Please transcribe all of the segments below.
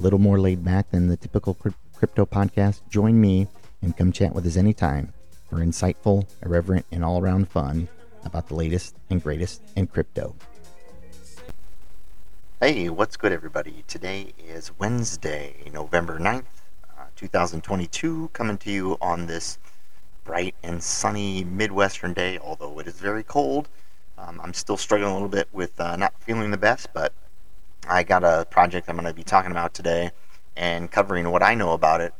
little more laid back than the typical crypto podcast. Join me and come chat with us anytime for insightful, irreverent, and all around fun about the latest and greatest in crypto. Hey, what's good, everybody? Today is Wednesday, November 9th, uh, 2022, coming to you on this bright and sunny Midwestern day, although it is very cold. Um, I'm still struggling a little bit with uh, not feeling the best, but I got a project I'm going to be talking about today and covering what I know about it.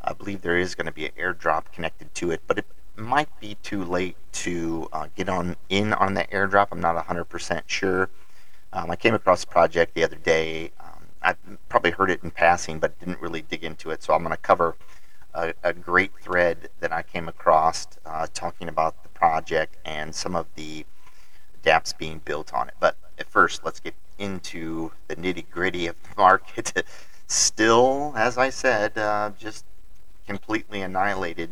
I believe there is going to be an airdrop connected to it, but it might be too late to uh, get on in on that airdrop. I'm not 100% sure. Um, I came across the project the other day. Um, I probably heard it in passing, but didn't really dig into it. So I'm going to cover a, a, great thread that I came across uh, talking about the project and some of the dApps being built on it. But at first, let's get into the nitty gritty of the market. Still, as I said, uh, just completely annihilated.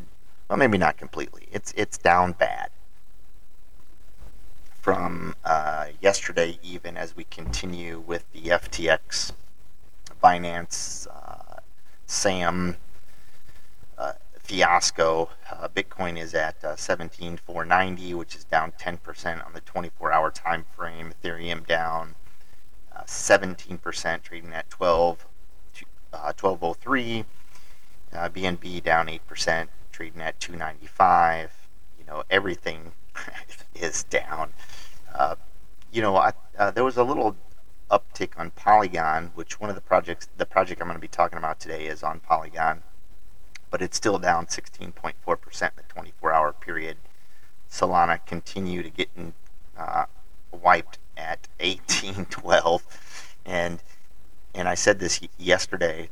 Well, maybe not completely. It's it's down bad from uh, yesterday, even as we continue with the FTX, Binance, uh, SAM uh, fiasco. Uh, Bitcoin is at uh, 17,490, which is down 10% on the 24-hour time frame. Ethereum down 17%, uh, trading at 12, 1203. BNB down 8%, trading at 295. You know, everything is down. Uh, you know, I, uh, there was a little uptick on Polygon, which one of the projects, the project I'm going to be talking about today is on Polygon, but it's still down 16.4% in the 24-hour period. Solana continue to get uh, wiped at 1812, and and I said this yesterday.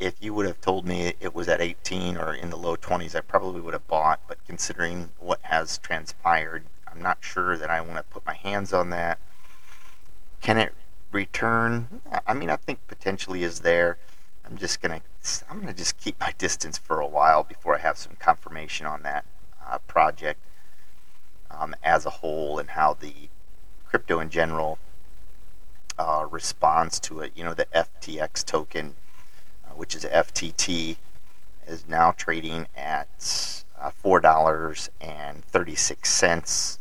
If you would have told me it was at 18 or in the low 20s, I probably would have bought. But considering what has transpired, I'm not sure that I want to put my hands on that. Can it return? I mean, I think potentially is there. I'm just gonna I'm gonna just keep my distance for a while before I have some confirmation on that uh, project um, as a whole and how the crypto in general uh, responds to it. You know, the FTX token, uh, which is FTT, is now trading at uh, four dollars and thirty six cents.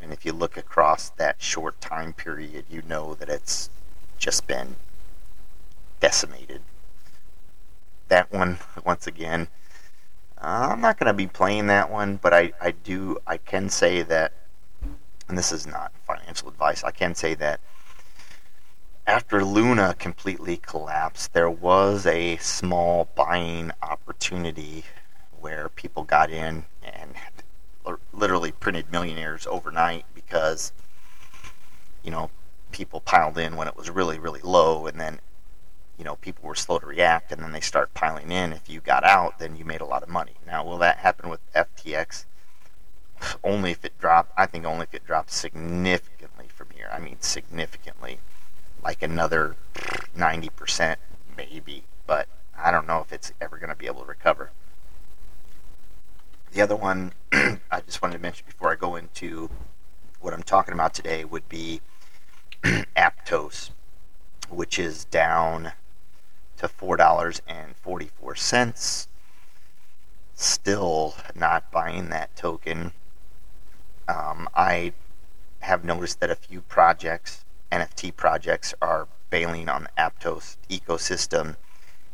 And if you look across that short time period, you know that it's just been decimated. That one, once again, uh, I'm not going to be playing that one, but I, I do, I can say that, and this is not financial advice, I can say that after Luna completely collapsed, there was a small buying opportunity where people got in and literally printed millionaires overnight because you know people piled in when it was really really low and then you know people were slow to react and then they start piling in. If you got out then you made a lot of money. Now will that happen with ftx only if it dropped i think only if it drops significantly from here i mean significantly like another 90% maybe but i don't know if it's ever going to be able to recover the other one I just wanted to mention before I go into what I'm talking about today would be Aptos, which is down to $4.44. Still not buying that token. Um, I have noticed that a few projects, NFT projects, are bailing on the Aptos ecosystem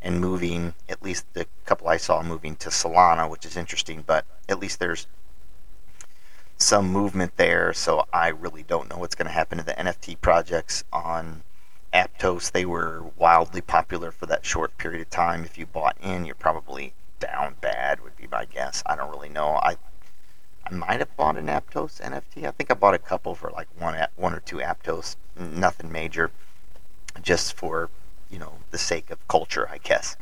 and moving, at least the couple I saw moving to Solana, which is interesting, but at least there's some movement there. So I really don't know what's going to happen to the NFT projects on Aptos. They were wildly popular for that short period of time. If you bought in, you're probably down bad, would be my guess. I don't really know. I I might have bought an Aptos NFT. I think I bought a couple for like one at one or two Aptos, nothing major, just for you know the sake of culture, I guess.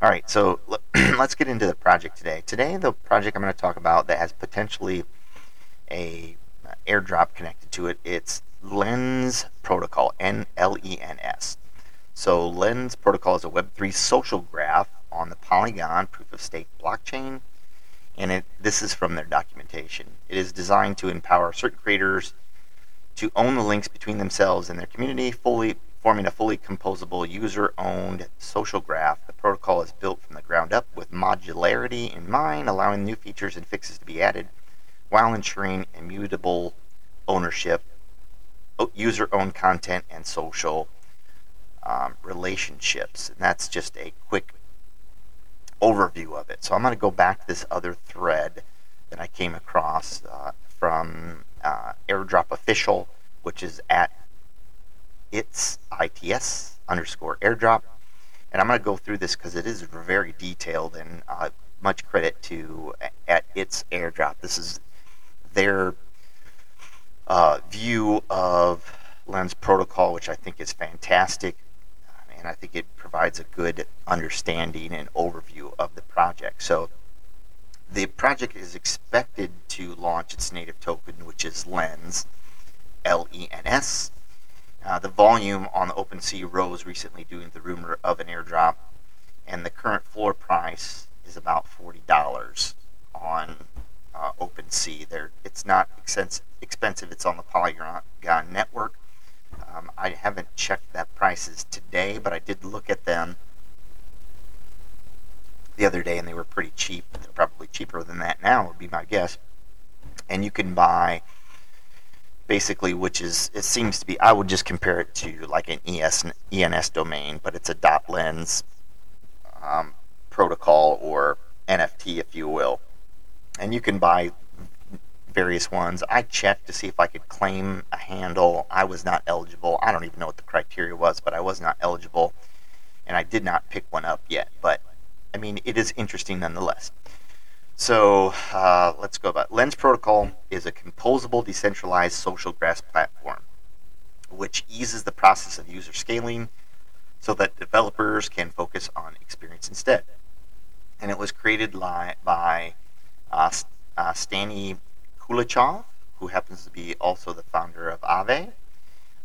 All right, so let's get into the project today. Today, the project I'm going to talk about that has potentially a uh, airdrop connected to it. It's Lens Protocol, N L E N S. So Lens Protocol is a Web3 social graph on the Polygon proof of stake blockchain, and it, this is from their documentation. It is designed to empower certain creators to own the links between themselves and their community, fully forming a fully composable user-owned social graph. The protocol is built from the ground up with modularity in mind, allowing new features and fixes to be added while ensuring immutable ownership, user-owned content, and social um, relationships. And that's just a quick overview of it. So I'm going to go back to this other thread that I came across uh, from uh, Airdrop Official, which is at its its underscore airdrop. And I'm going to go through this because it is very detailed and uh, much credit to at its airdrop. This is their uh, view of Lens Protocol, which I think is fantastic. And I think it provides a good understanding and overview of the project. So, the project is expected to launch its native token, which is Lens, L E N S. Uh, the volume on the OpenSea rose recently due to the rumor of an airdrop, and the current floor price is about $40 on uh, OpenSea. There, it's not expensive. It's on the Polygon network. Um, I haven't checked that prices today, but I did look at them the other day, and they were pretty cheap. They're probably cheaper than that now, would be my guess. And you can buy basically, which is it seems to be. I would just compare it to like an ES ENS domain, but it's a dot lens um, protocol or NFT, if you will and you can buy various ones. I checked to see if I could claim a handle. I was not eligible. I don't even know what the criteria was, but I was not eligible, and I did not pick one up yet. But I mean, it is interesting nonetheless. So uh, let's go about Lens Protocol is a composable, decentralized social graph platform, which eases the process of user scaling so that developers can focus on experience instead. And it was created by uh, uh, Kulechov, who happens to be also the founder of Aave.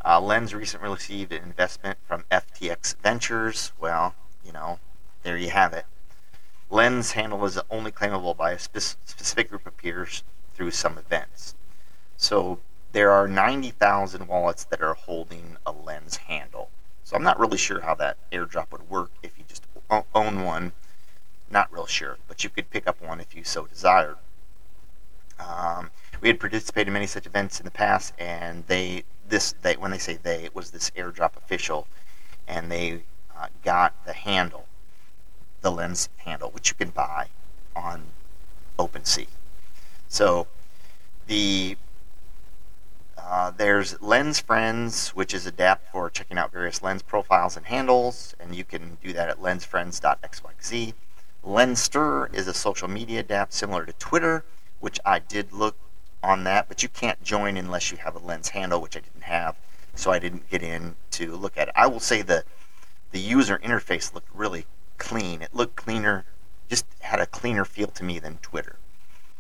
Uh, Lens recently received an investment from FTX Ventures. Well, you know, there you have it. Lens handle is only claimable by a spe- specific group of peers through some events. So there are 90,000 wallets that are holding a Lens handle. So I'm not really sure how that airdrop would work if you just own one not real sure, but you could pick up one if you so desired. Um, we had participated in many such events in the past, and they this they when they say they, it was this airdrop official, and they uh, got the handle, the lens handle, which you can buy on OpenSea. So the uh, there's Lens Friends, which is a DApp for checking out various lens profiles and handles, and you can do that at lensfriends.xyz. Lenster is a social media app similar to Twitter, which I did look on that, but you can't join unless you have a Lens handle, which I didn't have, so I didn't get in to look at it. I will say the the user interface looked really clean. It looked cleaner, just had a cleaner feel to me than Twitter.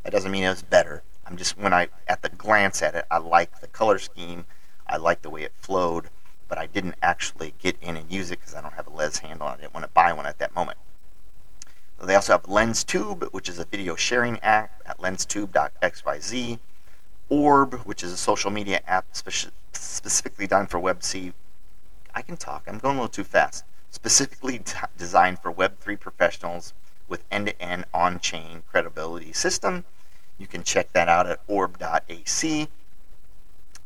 That doesn't mean it was better. I'm just when I at the glance at it, I like the color scheme, I like the way it flowed, but I didn't actually get in and use it because I don't have a Lens handle. I didn't want to buy one at that moment. They also have LensTube, which is a video sharing app at lenstube.xyz. Orb, which is a social media app specifically designed for Web3. I can talk. I'm going a little too fast. Specifically t- designed for Web3 professionals with end-to-end on-chain credibility system. You can check that out at orb.ac.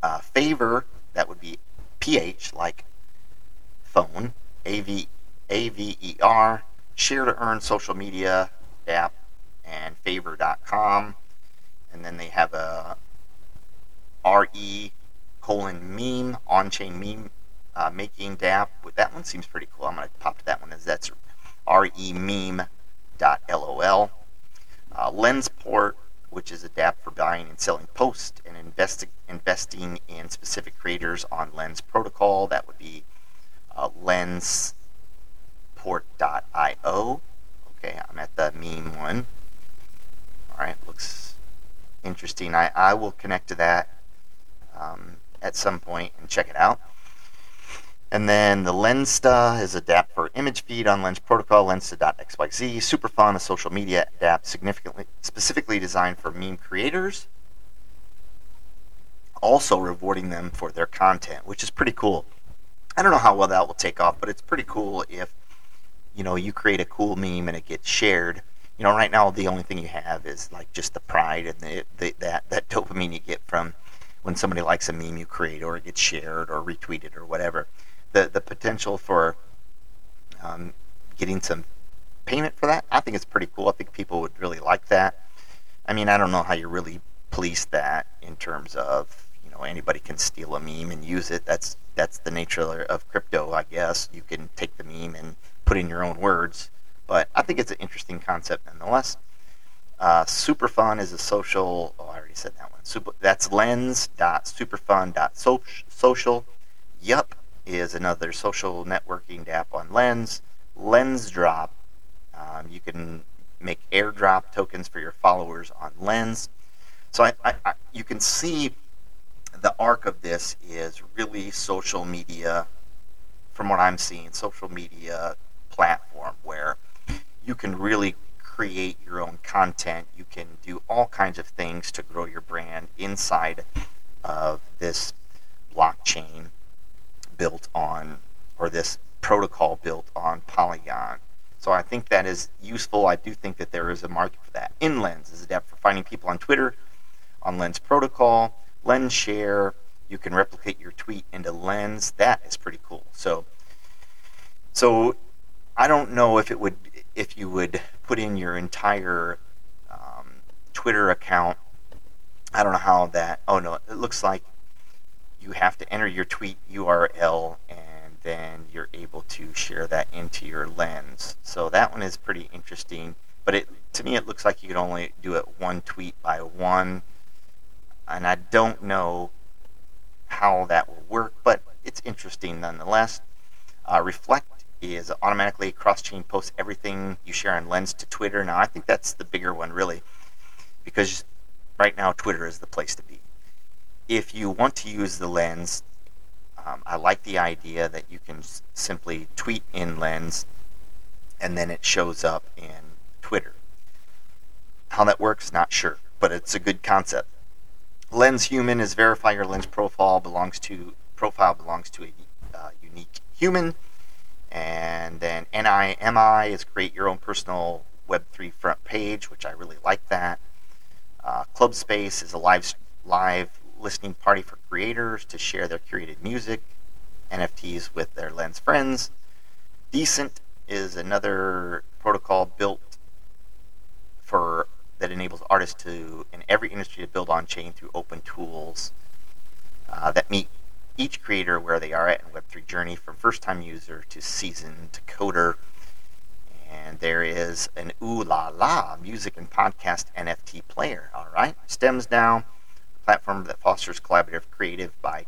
Uh, Phaver, that would be PH, like phone, A-V, A-V-E-R, Share to Earn social media app and phaver.com. And then they have a RE colon meme, on chain meme uh, making DApp. That one seems pretty cool. I'm going to pop to that one as that's rememe.lol. Uh, Lensport, which is a DApp for buying and selling posts and investi- investing in specific creators on Lens Protocol. That would be uh, Lens memeport.io. Okay, I'm at the meme one. All right, looks interesting. I, I will connect to that um, at some point and check it out. And then the Lensta is a DApp for image feed on Lens Protocol, Lensta.xyz. Super fun, a social media DApp significantly specifically designed for meme creators. Also rewarding them for their content, which is pretty cool. I don't know how well that will take off, but it's pretty cool if you know you create a cool meme and it gets shared. You know, right now the only thing you have is like just the pride and the, the, that that dopamine you get from when somebody likes a meme you create or it gets shared or retweeted or whatever the the potential for um, getting some payment for that, I think it's pretty cool. I think people would really like that. I mean, I don't know how you really police that in terms of you know anybody can steal a meme and use it. That's that's the nature of crypto, I guess. You can take the meme and put in your own words, but I think it's an interesting concept nonetheless. Uh, Superfun is a social. Oh, I already said that one. Super, that's lens.superfun.social. Yup, is another social networking app on Lens. Lens Drop. Um, you can make airdrop tokens for your followers on Lens. So I, I, I, you can see the arc of this is really social media, from what I'm seeing, social media platform where you can really create your own content. You can do all kinds of things to grow your brand inside of this blockchain built on, or this protocol built on Polygon. So I think that is useful. I do think that there is a market for that. In Lens is a DApp for finding people on Twitter, on Lens Protocol, Lens Share. You can replicate your tweet into Lens. That is pretty cool. So, so I don't know if it would, if you would put in your entire um, Twitter account. I don't know how that. Oh no, it looks like you have to enter your tweet URL and then you're able to share that into your lens. So that one is pretty interesting. But it to me it looks like you can only do it one tweet by one. And I don't know how that will work, but it's interesting nonetheless. Uh, Reflect is automatically cross-chain posts everything you share on Lens to Twitter. Now I think that's the bigger one really, because right now Twitter is the place to be if you want to use the lens, um, I like the idea that you can simply tweet in lens and then it shows up in Twitter. How that works, not sure, but it's a good concept. Lens human is verify your lens profile belongs to profile belongs to a uh, unique human, and then NIMI is create your own personal Web3 front page, which I really like that. Uh, Club Space is a live live listening party for creators to share their curated music, NFTs with their Lens friends. Decent is another protocol built for that enables artists to in every industry to build on chain through open tools uh, that meet each creator where they are at in Web3 journey from first time user to seasoned coder. And there is an ooh la la music and podcast NFT player. All right, stems now platform that fosters collaborative creative by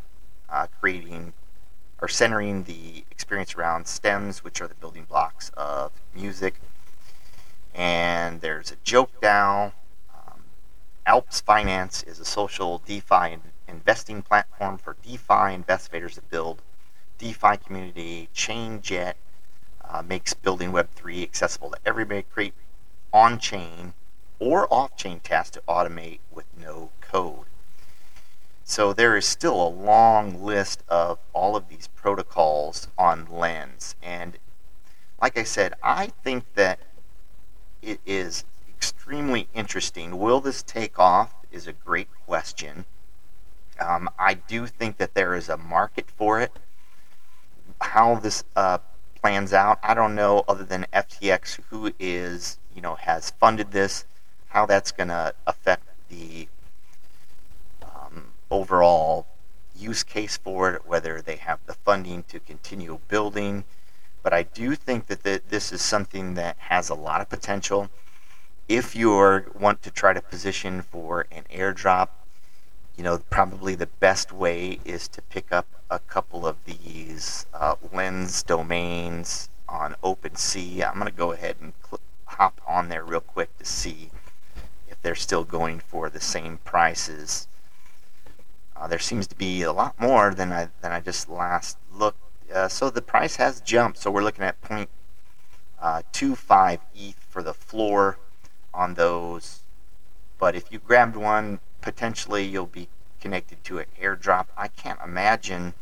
uh, creating or centering the experience around stems, which are the building blocks of music. And there's a joke now. Um, Alps Finance is a social DeFi investing platform for DeFi investigators to build DeFi community. ChainJet uh, makes building Web3 accessible to everybody. Create on-chain or off-chain tasks to automate with no code. So there is still a long list of all of these protocols on Lens. And like I said, I think that it is extremely interesting. Will this take off is a great question. Um, I do think that there is a market for it. How this uh, plans out, I don't know. Other than FTX, who is you know has funded this, how that's going to affect the overall use case for it, whether they have the funding to continue building. But I do think that the, this is something that has a lot of potential. If you want to try to position for an airdrop, you know, probably the best way is to pick up a couple of these uh, lens domains on OpenSea. I'm going to go ahead and cl- hop on there real quick to see if they're still going for the same prices. Uh, there seems to be a lot more than I than I just last looked. Uh, so the price has jumped. So we're looking at point uh, ETH for the floor on those. But if you grabbed one, potentially you'll be connected to an airdrop. I can't imagine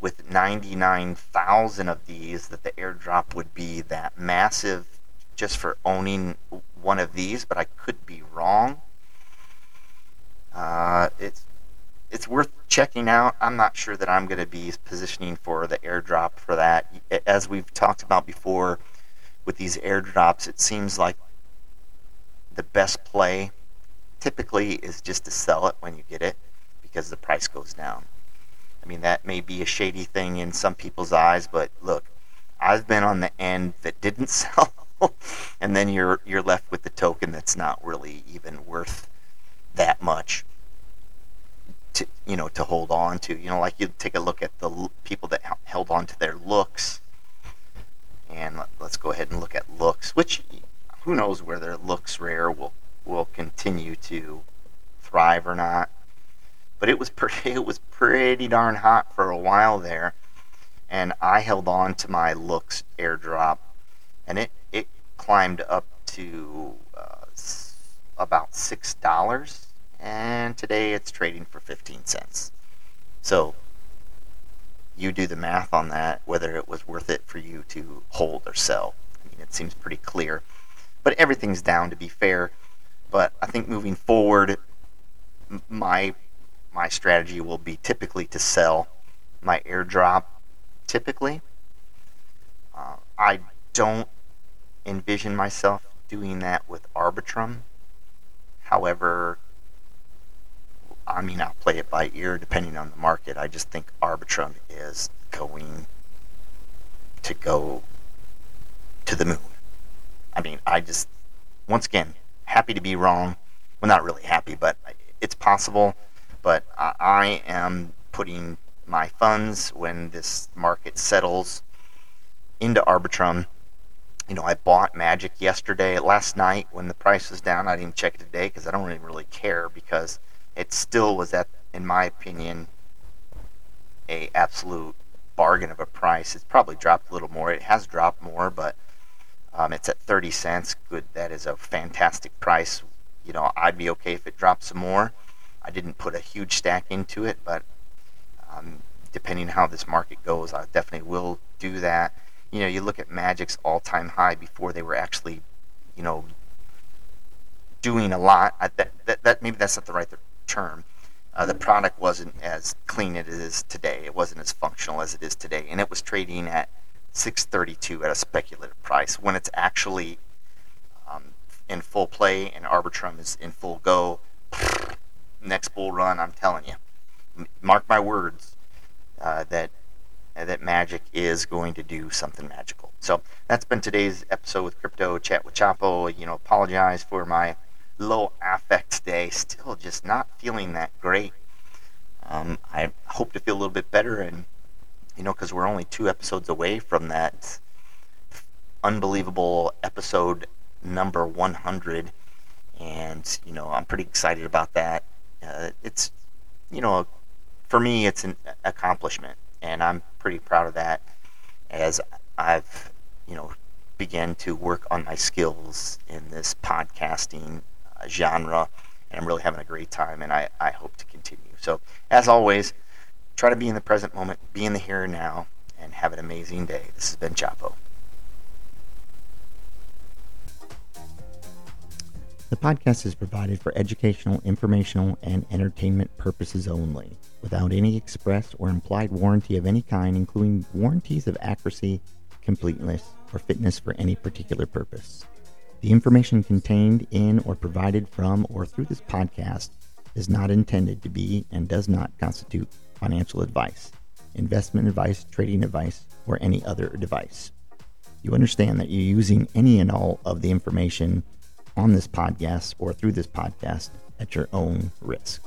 with 99,000 of these that the airdrop would be that massive just for owning one of these, but I could be wrong. Uh, it's it's worth checking out. I'm not sure that I'm going to be positioning for the airdrop for that. As we've talked about before, with these airdrops, it seems like the best play typically is just to sell it when you get it because the price goes down. I mean, that may be a shady thing in some people's eyes, but look, I've been on the end that didn't sell, and then you're you're left with the token that's not really even worth that much to you know to hold on to. You know, like you take a look at the people that held on to their looks, and let, us go ahead and look at looks, which who knows where their LooksRare will will continue to thrive or not. But it was pretty it was pretty darn hot for a while there and I held on to my looks airdrop and it it climbed up to uh, about six dollars and today it's trading for 15 cents. So you do the math on that whether it was worth it for you to hold or sell. I mean it seems pretty clear. But everything's down to be fair but I think moving forward my my strategy will be typically to sell my airdrop. Typically, uh, I don't envision myself doing that with Arbitrum. However, I mean, I'll play it by ear depending on the market. I just think Arbitrum is going to go to the moon. I mean, I just, once again, happy to be wrong. Well, not really happy, but it's possible but I am putting my funds when this market settles into Arbitrum. You know, I bought Magic yesterday, last night when the price was down. I didn't check it today because I don't really, really care because it still was at, in my opinion, a absolute bargain of a price. It's probably dropped a little more. It has dropped more, but um, it's at 30 cents. Good, that is a fantastic price. You know, I'd be okay if it dropped some more. I didn't put a huge stack into it, but um, depending how this market goes, I definitely will do that. You know, you look at Magic's all-time high before they were actually, you know, doing a lot. I, that, that, that maybe that's not the right term. Uh, the product wasn't as clean as it is today. It wasn't as functional as it is today, and it was trading at 632 at a speculative price when it's actually um, in full play and Arbitrum is in full go next bull run, I'm telling you, mark my words, uh, that that magic is going to do something magical. So that's been today's episode with Crypto Chat with Chapo. You know, apologize for my low affect today. Still just not feeling that great. Um, I hope to feel a little bit better, and you know, because we're only two episodes away from that unbelievable episode number 100 and you know i'm pretty excited about that. Uh, it's you know for me it's an accomplishment and i'm pretty proud of that as i've you know began to work on my skills in this podcasting uh, genre and i'm really having a great time and I, I hope to continue. So as always try to be in the present moment be in the here and now and have an amazing day this has been chapo The podcast is provided for educational, informational, and entertainment purposes only, without any express or implied warranty of any kind, including warranties of accuracy, completeness, or fitness for any particular purpose. The information contained in or provided from or through this podcast is not intended to be and does not constitute financial advice, investment advice, trading advice, or any other advice. You understand that you're using any and all of the information on this podcast or through this podcast at your own risk.